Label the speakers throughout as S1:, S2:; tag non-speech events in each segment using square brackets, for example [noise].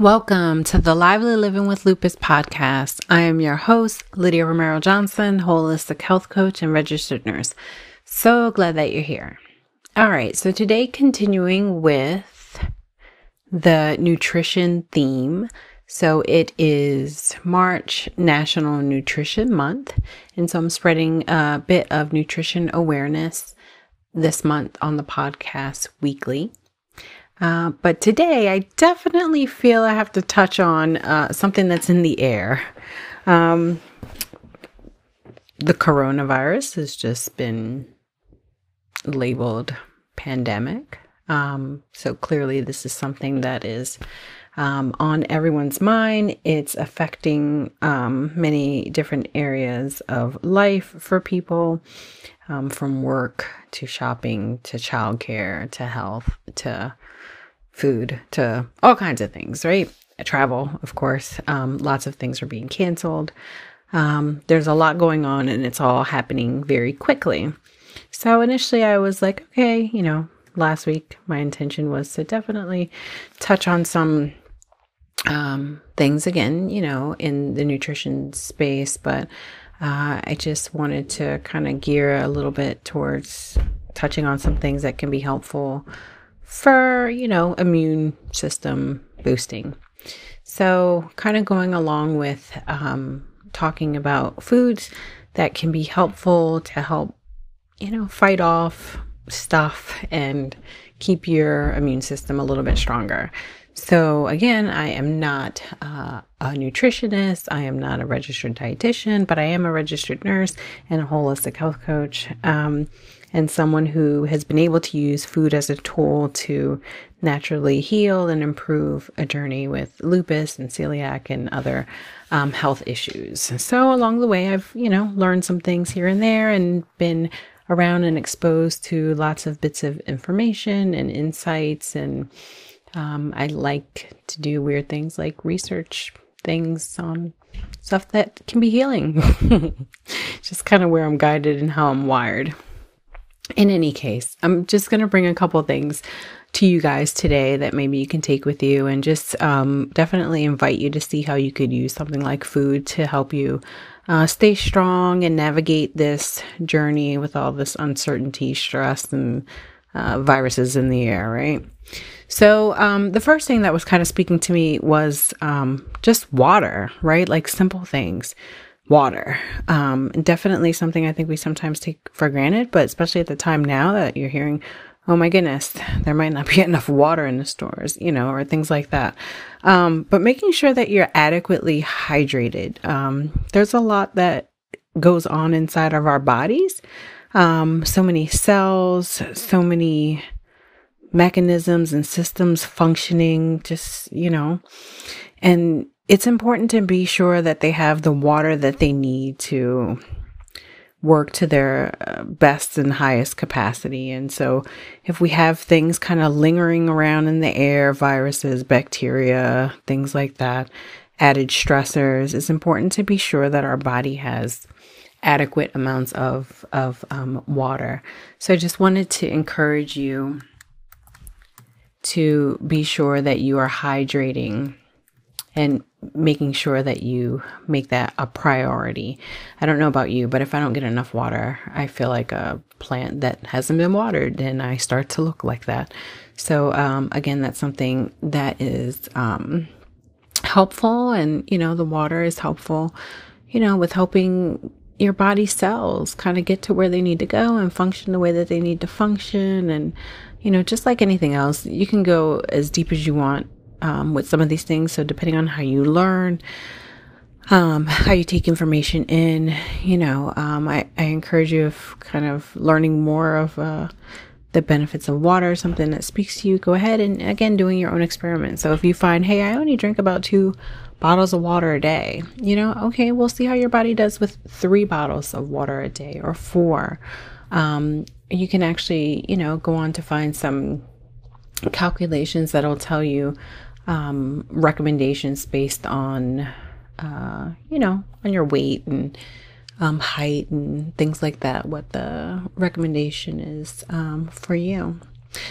S1: Welcome to the Lively Living with Lupus podcast. I am your host, Lydia Romero Johnson, holistic health coach and registered nurse. So glad that you're here. All right, so today, continuing with the nutrition theme. So it is March National Nutrition Month, and so I'm spreading a bit of nutrition awareness this month on the podcast weekly. Uh, but today, I definitely feel I have to touch on uh, something that's in the air. Um, the coronavirus has just been labeled pandemic. Um, so clearly, this is something that is um, on everyone's mind. It's affecting um, many different areas of life for people, um, from work to shopping to childcare to health to food to all kinds of things, right? Travel, of course. Um, lots of things are being canceled. Um, there's a lot going on and it's all happening very quickly. So initially I was like, okay, you know, last week my intention was to definitely touch on some um, things again, you know, in the nutrition space, but uh, I just wanted to kind of gear a little bit towards touching on some things that can be helpful for, you know, immune system boosting. So, kind of going along with um, talking about foods that can be helpful to help, you know, fight off stuff and keep your immune system a little bit stronger. So, again, I am not uh, a nutritionist, I am not a registered dietitian, but I am a registered nurse and a holistic health coach. Um, and someone who has been able to use food as a tool to naturally heal and improve a journey with lupus and celiac and other um, health issues. So along the way, I've, you know, learned some things here and there and been around and exposed to lots of bits of information and insights. And um, I like to do weird things like research things on stuff that can be healing. [laughs] Just kind of where I'm guided and how I'm wired in any case, I'm just going to bring a couple things to you guys today that maybe you can take with you and just um, definitely invite you to see how you could use something like food to help you uh, stay strong and navigate this journey with all this uncertainty, stress, and uh, viruses in the air, right? So, um, the first thing that was kind of speaking to me was um, just water, right? Like simple things water. Um, definitely something I think we sometimes take for granted, but especially at the time now that you're hearing, oh my goodness, there might not be [laughs] enough water in the stores, you know, or things like that. Um, but making sure that you're adequately hydrated. Um, there's a lot that goes on inside of our bodies. Um, so many cells, so many mechanisms and systems functioning, just, you know, and it's important to be sure that they have the water that they need to work to their uh, best and highest capacity. And so, if we have things kind of lingering around in the air, viruses, bacteria, things like that, added stressors, it's important to be sure that our body has adequate amounts of of um, water. So, I just wanted to encourage you to be sure that you are hydrating and making sure that you make that a priority. I don't know about you, but if I don't get enough water, I feel like a plant that hasn't been watered and I start to look like that. So, um, again, that's something that is um, helpful. And, you know, the water is helpful, you know, with helping your body cells kind of get to where they need to go and function the way that they need to function. And, you know, just like anything else, you can go as deep as you want um, with some of these things. So, depending on how you learn, um, how you take information in, you know, um, I, I encourage you of kind of learning more of uh, the benefits of water, something that speaks to you. Go ahead and again, doing your own experiment. So, if you find, hey, I only drink about two bottles of water a day, you know, okay, we'll see how your body does with three bottles of water a day or four. Um, you can actually, you know, go on to find some calculations that'll tell you um, recommendations based on, uh, you know, on your weight and um, height and things like that, what the recommendation is um, for you.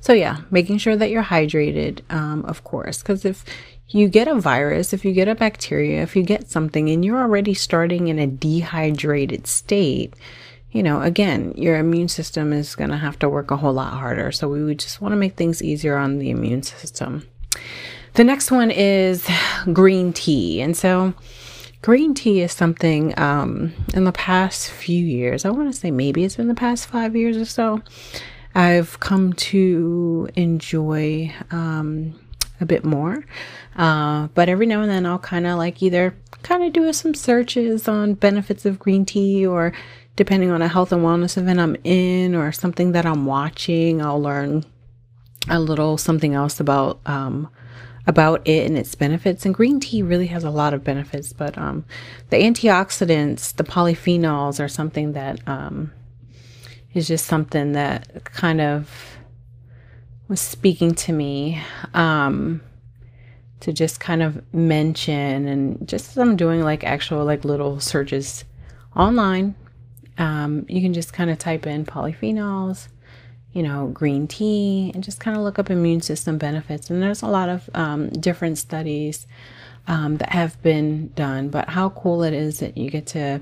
S1: So, yeah, making sure that you're hydrated, um, of course, because if you get a virus, if you get a bacteria, if you get something and you're already starting in a dehydrated state, you know, again, your immune system is going to have to work a whole lot harder. So, we would just want to make things easier on the immune system. The next one is green tea. And so, green tea is something um, in the past few years, I want to say maybe it's been the past five years or so, I've come to enjoy um, a bit more. Uh, but every now and then I'll kind of like either kind of do some searches on benefits of green tea or depending on a health and wellness event I'm in or something that I'm watching, I'll learn a little something else about um, about it and its benefits. And green tea really has a lot of benefits, but um, the antioxidants, the polyphenols, are something that um, is just something that kind of was speaking to me um, to just kind of mention and just I'm doing like actual like little searches online. Um, you can just kind of type in polyphenols, you know, green tea, and just kind of look up immune system benefits. And there's a lot of um, different studies um, that have been done. But how cool it is that you get to,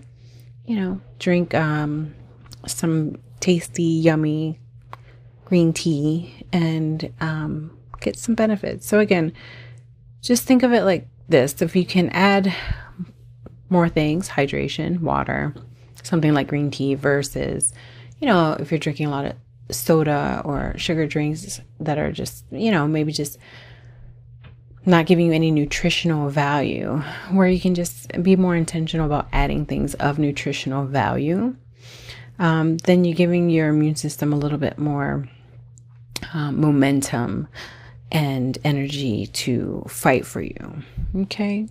S1: you know, drink um, some tasty, yummy green tea and um, get some benefits. So, again, just think of it like this if you can add more things hydration, water, something like green tea versus, you know, if you're drinking a lot of soda or sugar drinks that are just, you know, maybe just not giving you any nutritional value, where you can just be more intentional about adding things of nutritional value, um, then you're giving your immune system a little bit more um, momentum and energy to fight for you. Okay.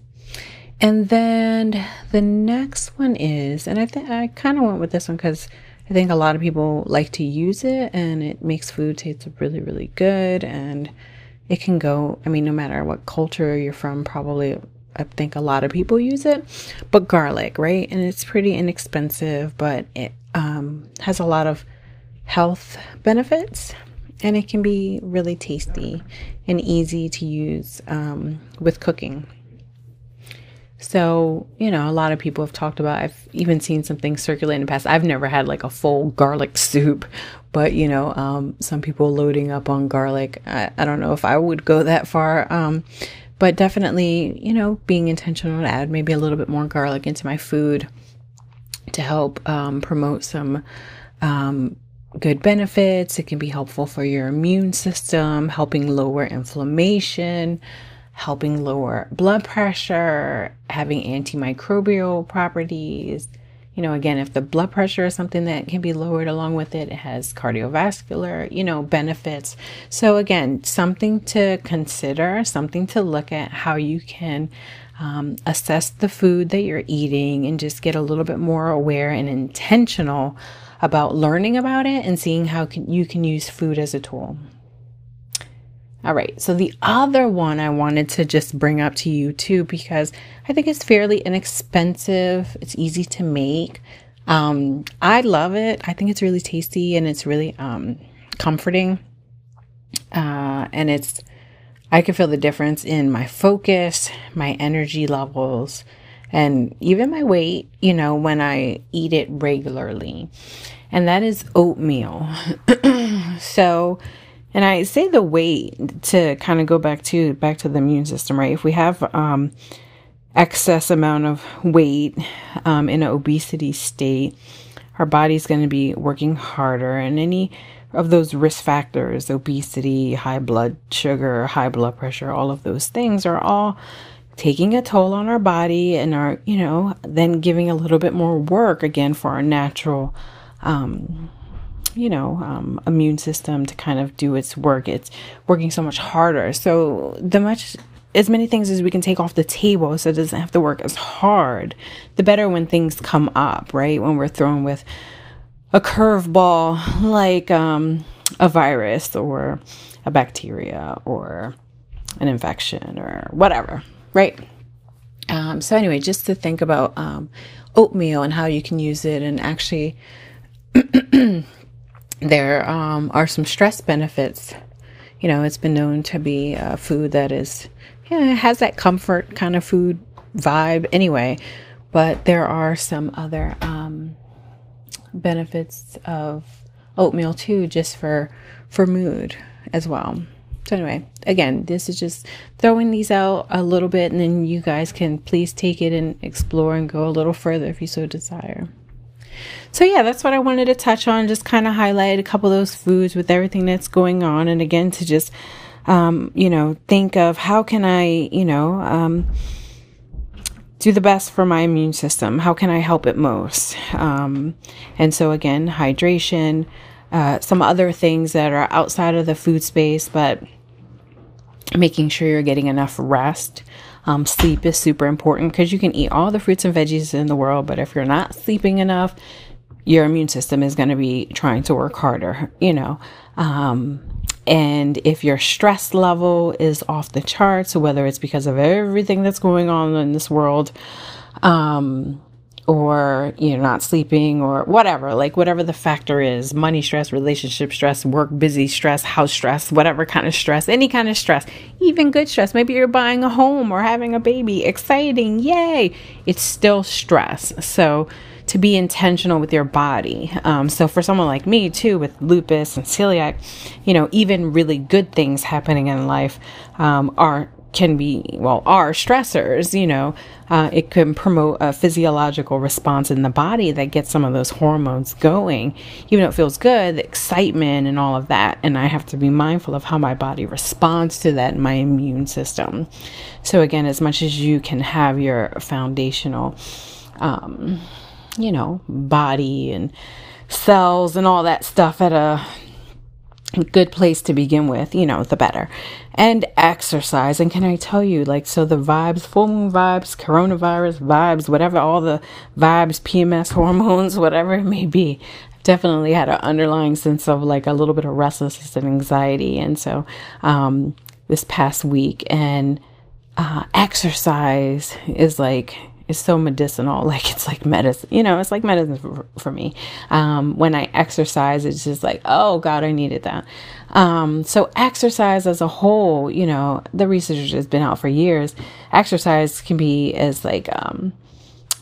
S1: And then the next one is, and I think I kind of went with this one because I think a lot of people like to use it and it makes food taste really, really good. And it can go, I mean, no matter what culture you're from, probably I think a lot of people use it. But garlic, right? And it's pretty inexpensive, but it um, has a lot of health benefits and it can be really tasty and easy to use um, with cooking. So, you know, a lot of people have talked about, I've even seen something circulate in the past. I've never had like a full garlic soup, but, you know, um, some people loading up on garlic. I, I, don't know if I would go that far. Um, but definitely, you know, being intentional to add maybe a little bit more garlic into my food to help um, promote some um, good benefits. It can be helpful for your immune system, helping lower inflammation, helping lower blood pressure, having antimicrobial properties. You know, again, if the blood pressure is something that can be lowered along with it, it has cardiovascular, you know, benefits. So, again, something to consider, something to look at how you can um, assess the food that you're eating and just get a little bit more aware and intentional about learning about it and seeing how can, you can use food as a tool. All right, so the other one I wanted to just bring up to you too, because I think it's fairly inexpensive, it's easy to make. Um, I love it. I think it's really tasty and it's really um, comforting. Uh, and it's, I can feel the difference in my focus, my energy levels, and even my weight, you know, when I eat it regularly. And that is oatmeal. [clears throat] so, and I say the weight to kind of go back to back to the immune system, right? If we have um, excess amount of weight um, in an obesity state, our body's going to be working harder, and any of those risk factors, obesity, high blood sugar, high blood pressure, all of those things are all taking a toll on our body and are, you know, then giving a little bit more work again for our natural, um, you know, um, immune system to kind of do its work. It's working so much harder. So the much as many things as we can take off the table so it doesn't have to work as hard, the better when things come up, right? When we're thrown with a curveball like um, a virus or a bacteria or an infection or whatever, right? Um, so, anyway, just to think about um, oatmeal and how you can use it and actually [clears throat] there um, are some stress benefits. You know, it's been known to be a food that is, yeah, it has that comfort kind of food vibe anyway. But there are some other um, benefits of oatmeal too, just for for mood as well. So anyway, again, this is just throwing these out a little bit, and then you guys can please take it and explore and go a little further if you so desire. So yeah, that's what I wanted to touch on. Just kind of highlight a couple of those foods with everything that's going on, and again to just um, you know think of how can I you know um, do the best for my immune system. How can I help it most? Um, and so again, hydration. Uh, some other things that are outside of the food space, but making sure you're getting enough rest. Um, sleep is super important because you can eat all the fruits and veggies in the world, but if you're not sleeping enough, your immune system is going to be trying to work harder, you know. Um, and if your stress level is off the charts, whether it's because of everything that's going on in this world, um, or you're not sleeping or whatever, like whatever the factor is money stress, relationship stress, work busy stress, house stress, whatever kind of stress, any kind of stress, even good stress. Maybe you're buying a home or having a baby, exciting, yay! It's still stress. So, to be intentional with your body. Um, so for someone like me too, with lupus and celiac, you know, even really good things happening in life um, are can be well are stressors you know uh, it can promote a physiological response in the body that gets some of those hormones going. Even though it feels good the excitement and all of that. And i have to be mindful of how my body responds to that in my immune system. So again as much as you can have your foundational um, you know body and cells and all that stuff at a good place to begin with, you know, the better. And exercise. And can I tell you, like, so the vibes, full moon vibes, coronavirus vibes, whatever, all the vibes, PMS [laughs] hormones, whatever it may be, definitely had an underlying sense of like a little bit of restlessness and anxiety. And so, um, this past week and, uh, exercise is like, is so medicinal. [laughs] Like it's like medicine, you know, it's like medicine for, for me. Um, when I exercise, it's just like, oh God, I needed that. Um, so exercise as a whole, you know, the research has been out for years. Exercise can be as like, um,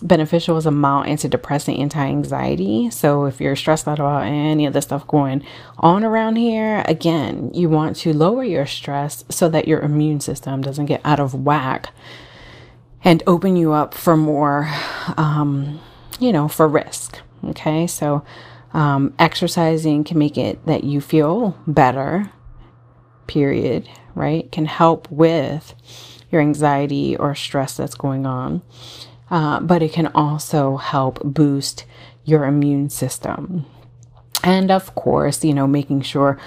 S1: beneficial as a mild antidepressant, anti-anxiety. So if you're stressed out about any of the stuff going on around here, again, you want to lower your stress so that your immune system doesn't get out of whack and open you up for more, um, you know, for risk. Okay, so um, exercising can make it that you feel better, period, right? Can help with your anxiety or stress that's going on. Uh, but it can also help boost your immune system. And of course, you know, making sure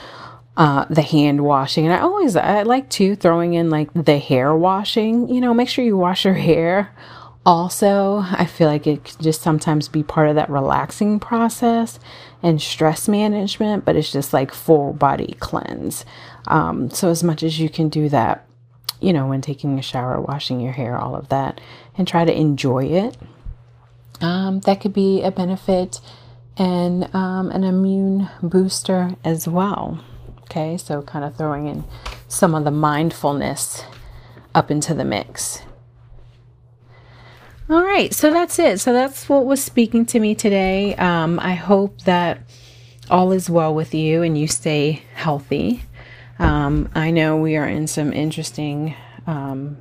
S1: uh, the hand washing. And I always, I like to throwing in like the hair washing, you know, make sure you wash your hair. Also, I feel like it can just sometimes be part of that relaxing process and stress management, but it's just like full body cleanse. Um, so, as much as you can do that, you know, when taking a shower, washing your hair, all of that, and try to enjoy it, um, that could be a benefit and um, an immune booster as well. Okay, so kind of throwing in some of the mindfulness up into the mix. All right, so that's it. So that's what was speaking to me today. Um, I hope that all is well with you and you stay healthy. Um, I know we are in some interesting um,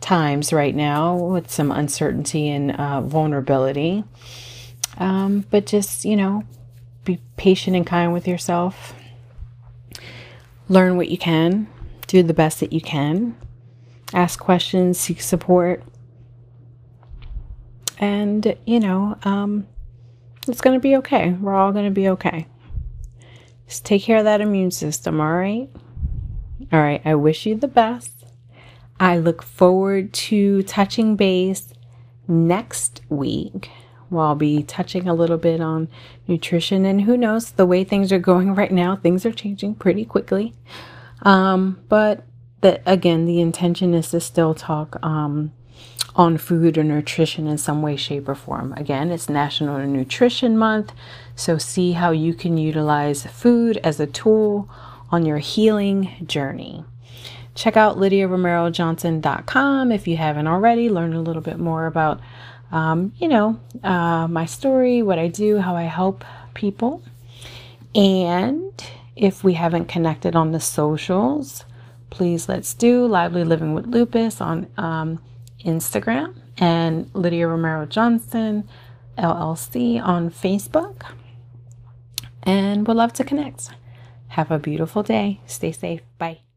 S1: times right now with some uncertainty and uh, vulnerability. Um, but just, you know, be patient and kind with yourself learn what you can, do the best that you can, ask questions, seek support. And, you know, um, it's going to be okay. We're all going to be okay. Just take care of that immune system, all right? All right, I wish you the best. I look forward to touching base next week well, I'll be touching a little bit on nutrition. And who knows, the way things are going [laughs] right now, things are changing pretty quickly. Um, but the, again, the intention is to still talk um, on food or nutrition in some way, shape, or form. Again, it's National Nutrition Month, so see how you can utilize food as a tool on your healing journey. Check out LydiaRomeroJohnson.com if you haven't already. Learn a little bit more about, um, you know, uh, my story, what I do, how I help people. And if we haven't connected on the socials, please let's do Lively Living with Lupus on um, Instagram and Lydia Romero Johnson LLC on Facebook. And we'd love to connect. Have a beautiful day. Stay safe. Bye.